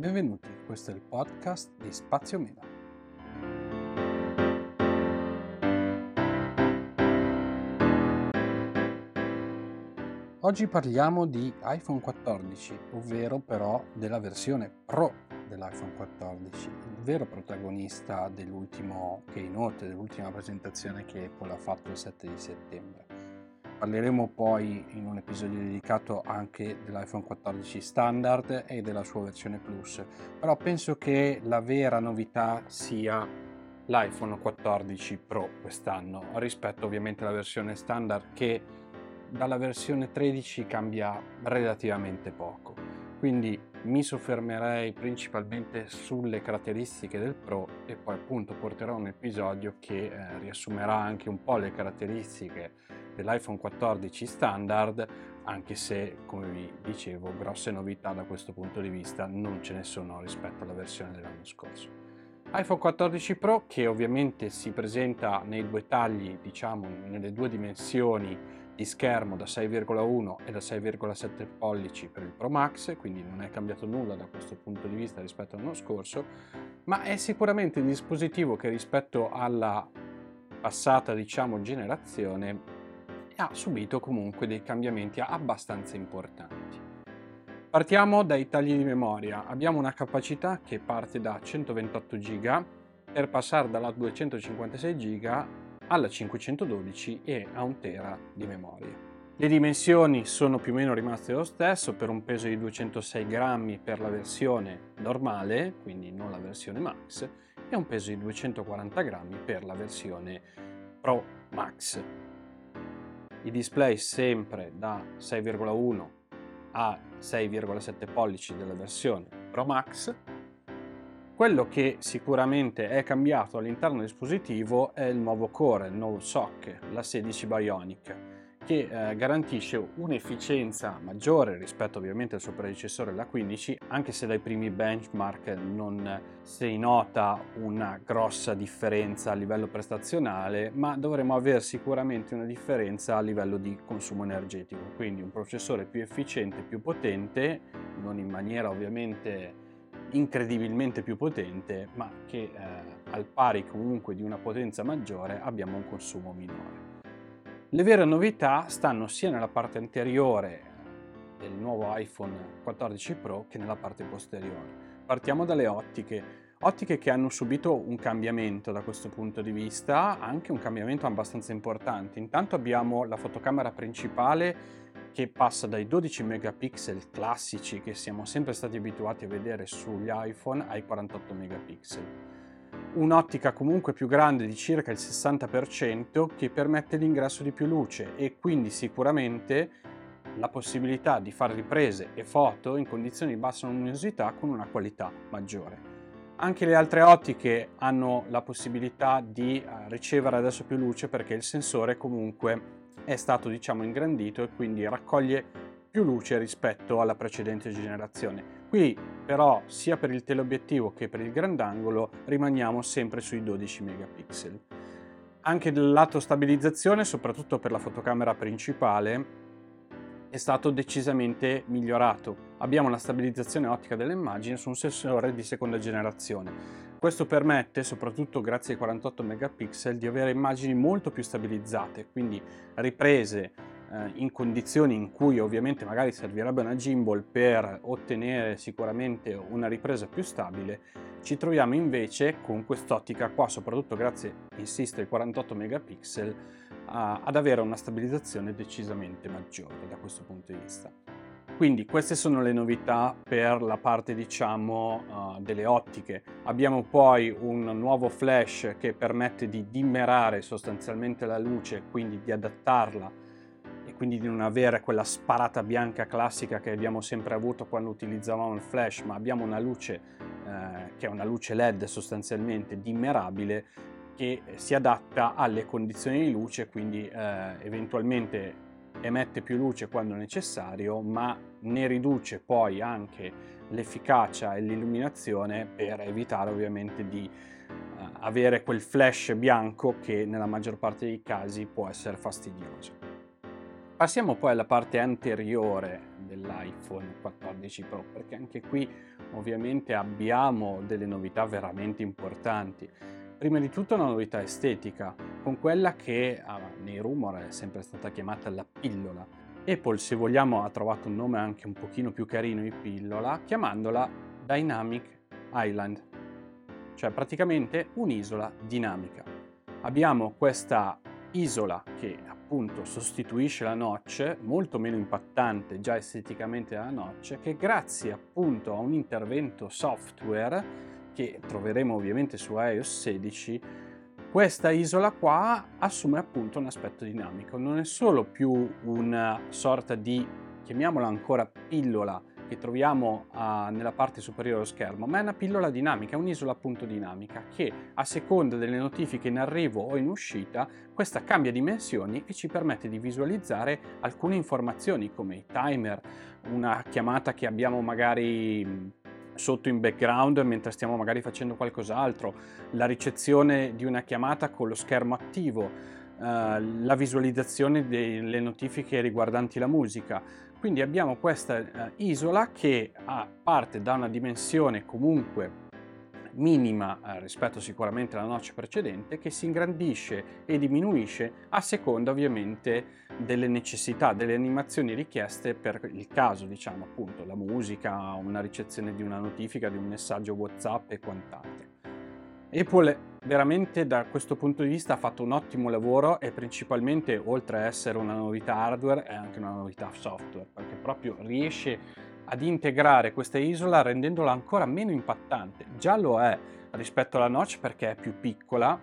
Benvenuti, questo è il podcast di Spazio Mela. Oggi parliamo di iPhone 14, ovvero però della versione Pro dell'iPhone 14, il vero protagonista dell'ultimo keynote, dell'ultima presentazione che Apple ha fatto il 7 di settembre. Parleremo poi in un episodio dedicato anche dell'iPhone 14 standard e della sua versione Plus, però penso che la vera novità sia l'iPhone 14 Pro quest'anno rispetto ovviamente alla versione standard che dalla versione 13 cambia relativamente poco. Quindi mi soffermerei principalmente sulle caratteristiche del Pro e poi appunto porterò un episodio che eh, riassumerà anche un po' le caratteristiche dell'iPhone 14 standard, anche se, come vi dicevo, grosse novità da questo punto di vista non ce ne sono rispetto alla versione dell'anno scorso. iPhone 14 Pro che ovviamente si presenta nei due tagli, diciamo nelle due dimensioni di schermo da 6,1 e da 6,7 pollici per il Pro Max, quindi non è cambiato nulla da questo punto di vista rispetto all'anno scorso, ma è sicuramente un dispositivo che rispetto alla passata diciamo generazione ha subito comunque dei cambiamenti abbastanza importanti. Partiamo dai tagli di memoria. Abbiamo una capacità che parte da 128 GB per passare dalla 256 GB alla 512 e a 1 tera di memoria. Le dimensioni sono più o meno rimaste lo stesso per un peso di 206 grammi per la versione normale, quindi non la versione Max, e un peso di 240 grammi per la versione Pro Max i display sempre da 6,1 a 6,7 pollici della versione Pro Max. Quello che sicuramente è cambiato all'interno del dispositivo è il nuovo core, il nuovo SOC, la 16 Bionic che eh, garantisce un'efficienza maggiore rispetto ovviamente al suo predecessore la 15, anche se dai primi benchmark non si nota una grossa differenza a livello prestazionale, ma dovremo avere sicuramente una differenza a livello di consumo energetico, quindi un processore più efficiente, più potente, non in maniera ovviamente incredibilmente più potente, ma che eh, al pari comunque di una potenza maggiore abbiamo un consumo minore. Le vere novità stanno sia nella parte anteriore del nuovo iPhone 14 Pro che nella parte posteriore. Partiamo dalle ottiche. Ottiche che hanno subito un cambiamento da questo punto di vista, anche un cambiamento abbastanza importante. Intanto abbiamo la fotocamera principale che passa dai 12 megapixel classici che siamo sempre stati abituati a vedere sugli iPhone ai 48 megapixel un'ottica comunque più grande di circa il 60% che permette l'ingresso di più luce e quindi sicuramente la possibilità di fare riprese e foto in condizioni di bassa luminosità con una qualità maggiore. Anche le altre ottiche hanno la possibilità di eh, ricevere adesso più luce perché il sensore comunque è stato diciamo ingrandito e quindi raccoglie più luce rispetto alla precedente generazione. Qui però sia per il teleobiettivo che per il grandangolo rimaniamo sempre sui 12 megapixel. Anche del lato stabilizzazione, soprattutto per la fotocamera principale, è stato decisamente migliorato. Abbiamo la stabilizzazione ottica dell'immagine su un sensore di seconda generazione. Questo permette, soprattutto grazie ai 48 megapixel, di avere immagini molto più stabilizzate, quindi riprese eh, in condizioni in cui ovviamente magari servirebbe una gimbal per ottenere sicuramente una ripresa più stabile, ci troviamo invece con quest'ottica qua, soprattutto grazie, insisto, ai 48 megapixel, ad avere una stabilizzazione decisamente maggiore da questo punto di vista. Quindi queste sono le novità per la parte diciamo uh, delle ottiche. Abbiamo poi un nuovo flash che permette di dimmerare sostanzialmente la luce, quindi di adattarla quindi di non avere quella sparata bianca classica che abbiamo sempre avuto quando utilizzavamo il flash, ma abbiamo una luce eh, che è una luce LED sostanzialmente dimmerabile che si adatta alle condizioni di luce, quindi eh, eventualmente emette più luce quando necessario, ma ne riduce poi anche l'efficacia e l'illuminazione per evitare ovviamente di eh, avere quel flash bianco che nella maggior parte dei casi può essere fastidioso. Passiamo poi alla parte anteriore dell'iPhone 14 Pro perché anche qui ovviamente abbiamo delle novità veramente importanti. Prima di tutto una novità estetica, con quella che ah, nei rumor è sempre stata chiamata la pillola. Apple, se vogliamo, ha trovato un nome anche un pochino più carino di pillola, chiamandola Dynamic Island, cioè praticamente un'isola dinamica. Abbiamo questa isola che appunto sostituisce la notch, molto meno impattante già esteticamente della notch, che grazie appunto a un intervento software che troveremo ovviamente su iOS 16, questa isola qua assume appunto un aspetto dinamico, non è solo più una sorta di, chiamiamola ancora pillola, che troviamo uh, nella parte superiore dello schermo, ma è una pillola dinamica, un'isola appunto dinamica che a seconda delle notifiche in arrivo o in uscita, questa cambia dimensioni e ci permette di visualizzare alcune informazioni come i timer, una chiamata che abbiamo magari sotto in background mentre stiamo magari facendo qualcos'altro, la ricezione di una chiamata con lo schermo attivo, Uh, la visualizzazione delle notifiche riguardanti la musica, quindi abbiamo questa uh, isola che ha, parte da una dimensione comunque minima uh, rispetto sicuramente alla noce precedente che si ingrandisce e diminuisce a seconda ovviamente delle necessità, delle animazioni richieste per il caso, diciamo appunto la musica, una ricezione di una notifica, di un messaggio WhatsApp e quant'altro. Apple veramente da questo punto di vista ha fatto un ottimo lavoro e principalmente oltre a essere una novità hardware è anche una novità software perché proprio riesce ad integrare questa isola rendendola ancora meno impattante. Già lo è rispetto alla notch perché è più piccola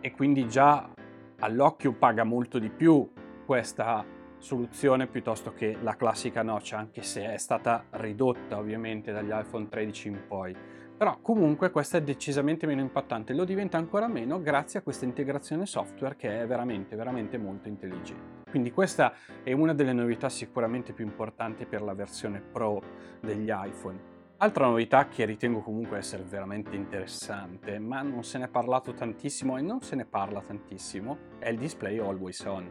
e quindi già all'occhio paga molto di più questa soluzione piuttosto che la classica notch anche se è stata ridotta ovviamente dagli iPhone 13 in poi però comunque questa è decisamente meno impattante, lo diventa ancora meno grazie a questa integrazione software che è veramente, veramente molto intelligente. Quindi questa è una delle novità sicuramente più importanti per la versione Pro degli iPhone. Altra novità che ritengo comunque essere veramente interessante, ma non se ne è parlato tantissimo e non se ne parla tantissimo, è il display always on.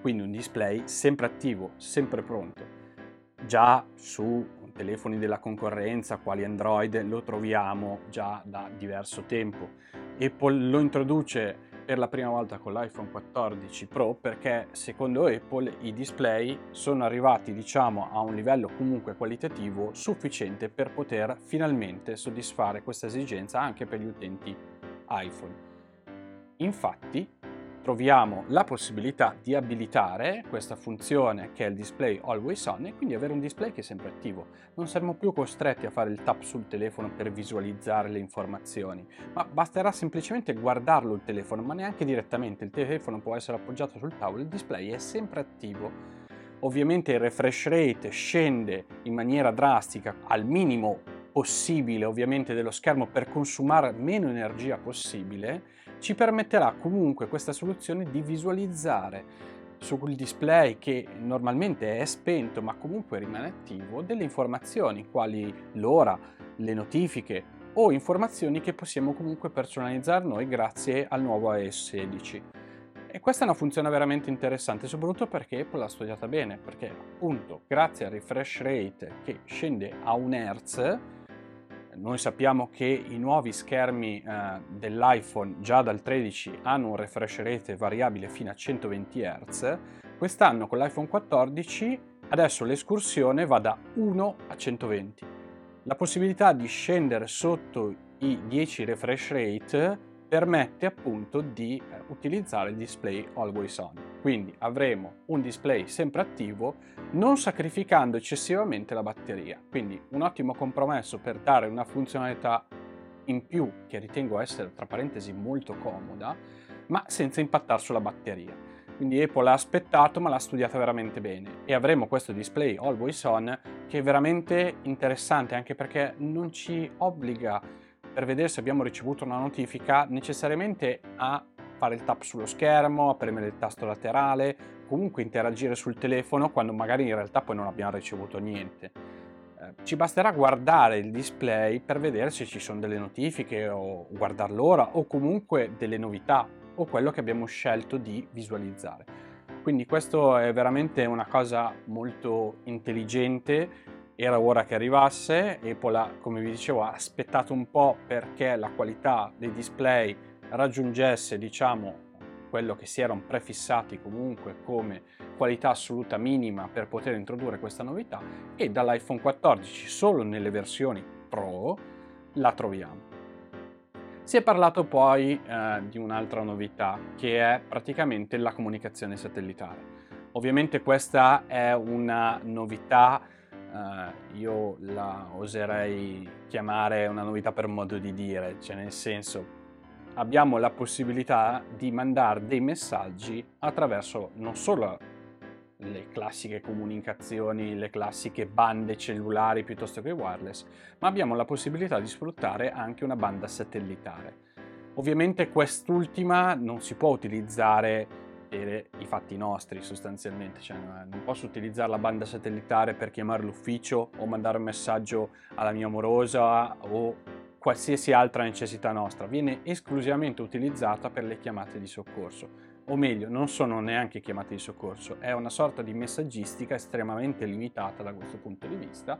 Quindi un display sempre attivo, sempre pronto. Già su telefoni della concorrenza, quali Android, lo troviamo già da diverso tempo. Apple lo introduce per la prima volta con l'iPhone 14 Pro perché secondo Apple i display sono arrivati diciamo a un livello comunque qualitativo sufficiente per poter finalmente soddisfare questa esigenza anche per gli utenti iPhone. Infatti troviamo la possibilità di abilitare questa funzione che è il display always on e quindi avere un display che è sempre attivo. Non saremo più costretti a fare il tap sul telefono per visualizzare le informazioni, ma basterà semplicemente guardarlo il telefono, ma neanche direttamente. Il telefono può essere appoggiato sul tavolo, il display è sempre attivo. Ovviamente il refresh rate scende in maniera drastica al minimo possibile ovviamente dello schermo per consumare meno energia possibile ci permetterà comunque questa soluzione di visualizzare sul display che normalmente è spento ma comunque rimane attivo delle informazioni quali l'ora, le notifiche o informazioni che possiamo comunque personalizzare noi grazie al nuovo iOS 16. E questa è una funzione veramente interessante, soprattutto perché Apple l'ha studiata bene, perché appunto grazie al refresh rate che scende a un Hz, noi sappiamo che i nuovi schermi eh, dell'iPhone già dal 13 hanno un refresh rate variabile fino a 120 Hz. Quest'anno con l'iPhone 14 adesso l'escursione va da 1 a 120. La possibilità di scendere sotto i 10 refresh rate permette appunto di eh, utilizzare il display always on. Quindi avremo un display sempre attivo non sacrificando eccessivamente la batteria. Quindi un ottimo compromesso per dare una funzionalità in più che ritengo essere tra parentesi molto comoda, ma senza impattare sulla batteria. Quindi Apple l'ha aspettato ma l'ha studiata veramente bene e avremo questo display always on che è veramente interessante anche perché non ci obbliga per vedere se abbiamo ricevuto una notifica necessariamente a fare il tap sullo schermo, a premere il tasto laterale, comunque interagire sul telefono quando magari in realtà poi non abbiamo ricevuto niente. Eh, ci basterà guardare il display per vedere se ci sono delle notifiche o guardare l'ora o comunque delle novità o quello che abbiamo scelto di visualizzare. Quindi questo è veramente una cosa molto intelligente era ora che arrivasse, Apple ha, come vi dicevo, ha aspettato un po' perché la qualità dei display raggiungesse, diciamo, quello che si erano prefissati comunque come qualità assoluta minima per poter introdurre questa novità e dall'iPhone 14 solo nelle versioni Pro la troviamo. Si è parlato poi eh, di un'altra novità che è praticamente la comunicazione satellitare. Ovviamente questa è una novità, eh, io la oserei chiamare una novità per modo di dire, cioè nel senso abbiamo la possibilità di mandare dei messaggi attraverso non solo le classiche comunicazioni, le classiche bande cellulari piuttosto che wireless, ma abbiamo la possibilità di sfruttare anche una banda satellitare. Ovviamente quest'ultima non si può utilizzare per i fatti nostri sostanzialmente, cioè non posso utilizzare la banda satellitare per chiamare l'ufficio o mandare un messaggio alla mia amorosa o qualsiasi altra necessità nostra, viene esclusivamente utilizzata per le chiamate di soccorso. O meglio, non sono neanche chiamate di soccorso, è una sorta di messaggistica estremamente limitata da questo punto di vista,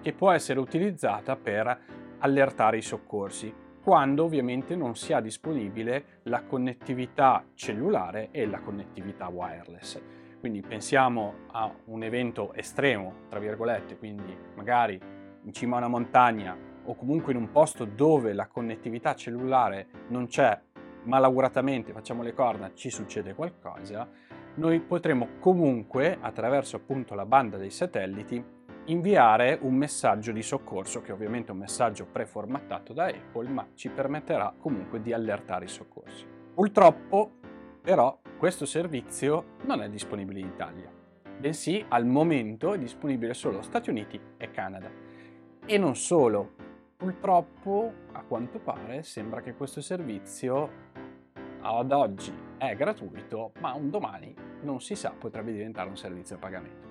che può essere utilizzata per allertare i soccorsi, quando ovviamente non si ha disponibile la connettività cellulare e la connettività wireless. Quindi pensiamo a un evento estremo, tra virgolette, quindi magari in cima a una montagna o comunque in un posto dove la connettività cellulare non c'è, malauguratamente facciamo le corna, ci succede qualcosa, noi potremo comunque, attraverso appunto la banda dei satelliti, inviare un messaggio di soccorso, che ovviamente è un messaggio preformattato da Apple, ma ci permetterà comunque di allertare i soccorsi. Purtroppo, però, questo servizio non è disponibile in Italia, bensì al momento è disponibile solo Stati Uniti e Canada. E non solo, Purtroppo, a quanto pare, sembra che questo servizio ad oggi è gratuito, ma un domani non si sa, potrebbe diventare un servizio a pagamento.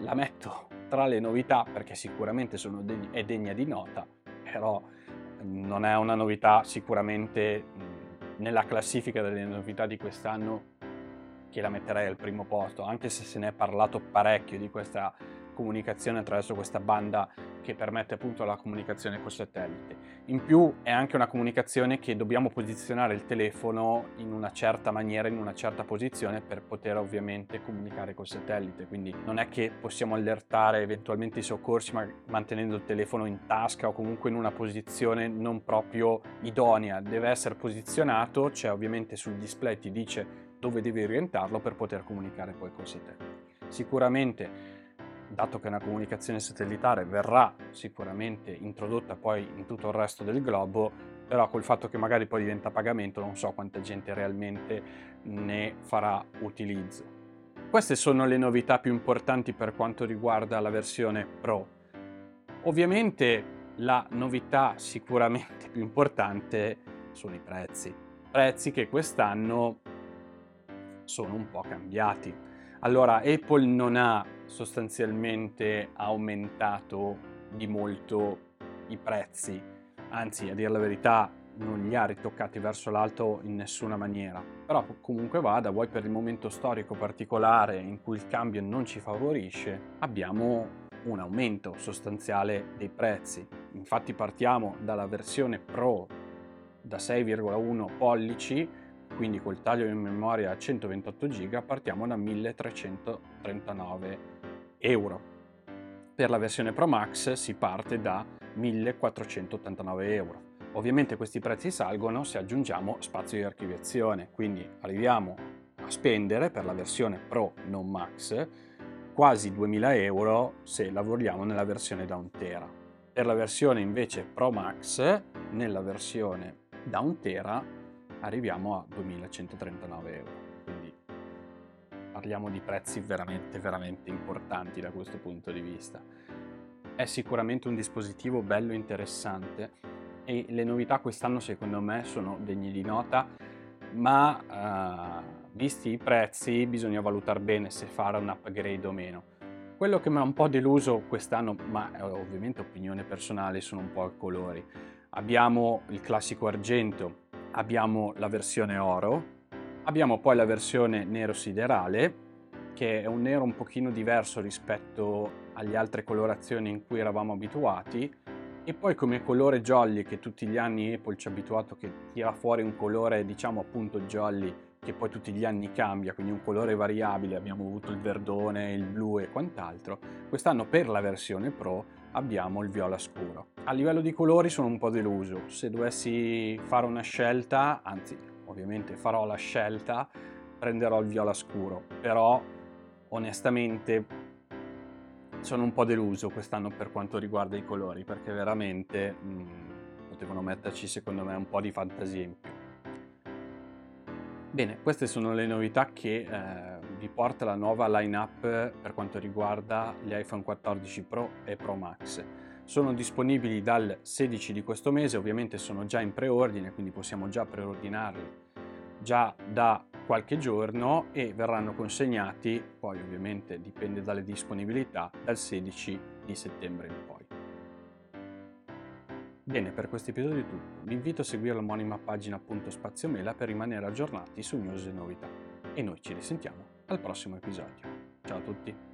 La metto tra le novità perché sicuramente deg- è degna di nota, però non è una novità sicuramente nella classifica delle novità di quest'anno che la metterei al primo posto, anche se se ne è parlato parecchio di questa comunicazione attraverso questa banda che permette appunto la comunicazione col satellite. In più è anche una comunicazione che dobbiamo posizionare il telefono in una certa maniera, in una certa posizione per poter ovviamente comunicare col satellite, quindi non è che possiamo allertare eventualmente i soccorsi ma mantenendo il telefono in tasca o comunque in una posizione non proprio idonea, deve essere posizionato, cioè ovviamente sul display ti dice dove devi orientarlo per poter comunicare poi col satellite. Sicuramente dato che una comunicazione satellitare verrà sicuramente introdotta poi in tutto il resto del globo, però col fatto che magari poi diventa pagamento non so quanta gente realmente ne farà utilizzo. Queste sono le novità più importanti per quanto riguarda la versione Pro. Ovviamente la novità sicuramente più importante sono i prezzi. Prezzi che quest'anno sono un po' cambiati. Allora, Apple non ha sostanzialmente aumentato di molto i prezzi, anzi a dire la verità non li ha ritoccati verso l'alto in nessuna maniera, però comunque vada, vuoi per il momento storico particolare in cui il cambio non ci favorisce, abbiamo un aumento sostanziale dei prezzi. Infatti partiamo dalla versione Pro da 6,1 pollici, quindi col taglio in memoria a 128 GB, partiamo da 1339 euro. Per la versione Pro Max si parte da 1489 euro. Ovviamente questi prezzi salgono se aggiungiamo spazio di archiviazione, quindi arriviamo a spendere per la versione Pro non Max quasi 2000 euro se lavoriamo nella versione da 1 tera. Per la versione invece Pro Max, nella versione da 1 tera, arriviamo a 2139 euro parliamo di prezzi veramente, veramente importanti da questo punto di vista. È sicuramente un dispositivo bello interessante e le novità quest'anno secondo me sono degne di nota, ma uh, visti i prezzi bisogna valutare bene se fare un upgrade o meno. Quello che mi ha un po' deluso quest'anno, ma è ovviamente opinione personale, sono un po' i colori. Abbiamo il classico argento, abbiamo la versione oro, Abbiamo poi la versione nero siderale che è un nero un pochino diverso rispetto alle altre colorazioni in cui eravamo abituati. E poi come colore jolly che tutti gli anni Apple ci ha abituato che tira fuori un colore diciamo appunto jolly che poi tutti gli anni cambia, quindi un colore variabile, abbiamo avuto il verdone, il blu e quant'altro, quest'anno per la versione Pro abbiamo il viola scuro. A livello di colori sono un po' deluso, se dovessi fare una scelta, anzi ovviamente farò la scelta, prenderò il viola scuro, però onestamente sono un po' deluso quest'anno per quanto riguarda i colori, perché veramente mh, mm, potevano metterci secondo me un po' di fantasia in più. Bene, queste sono le novità che eh, vi porta la nuova line-up per quanto riguarda gli iPhone 14 Pro e Pro Max. Sono disponibili dal 16 di questo mese, ovviamente sono già in preordine, quindi possiamo già preordinarli già da qualche giorno e verranno consegnati, poi ovviamente dipende dalle disponibilità, dal 16 di settembre in poi. Bene, per questo episodio è tutto. Vi invito a seguire l'omonima pagina appunto Spazio Mela per rimanere aggiornati su news e novità. E noi ci risentiamo al prossimo episodio. Ciao a tutti!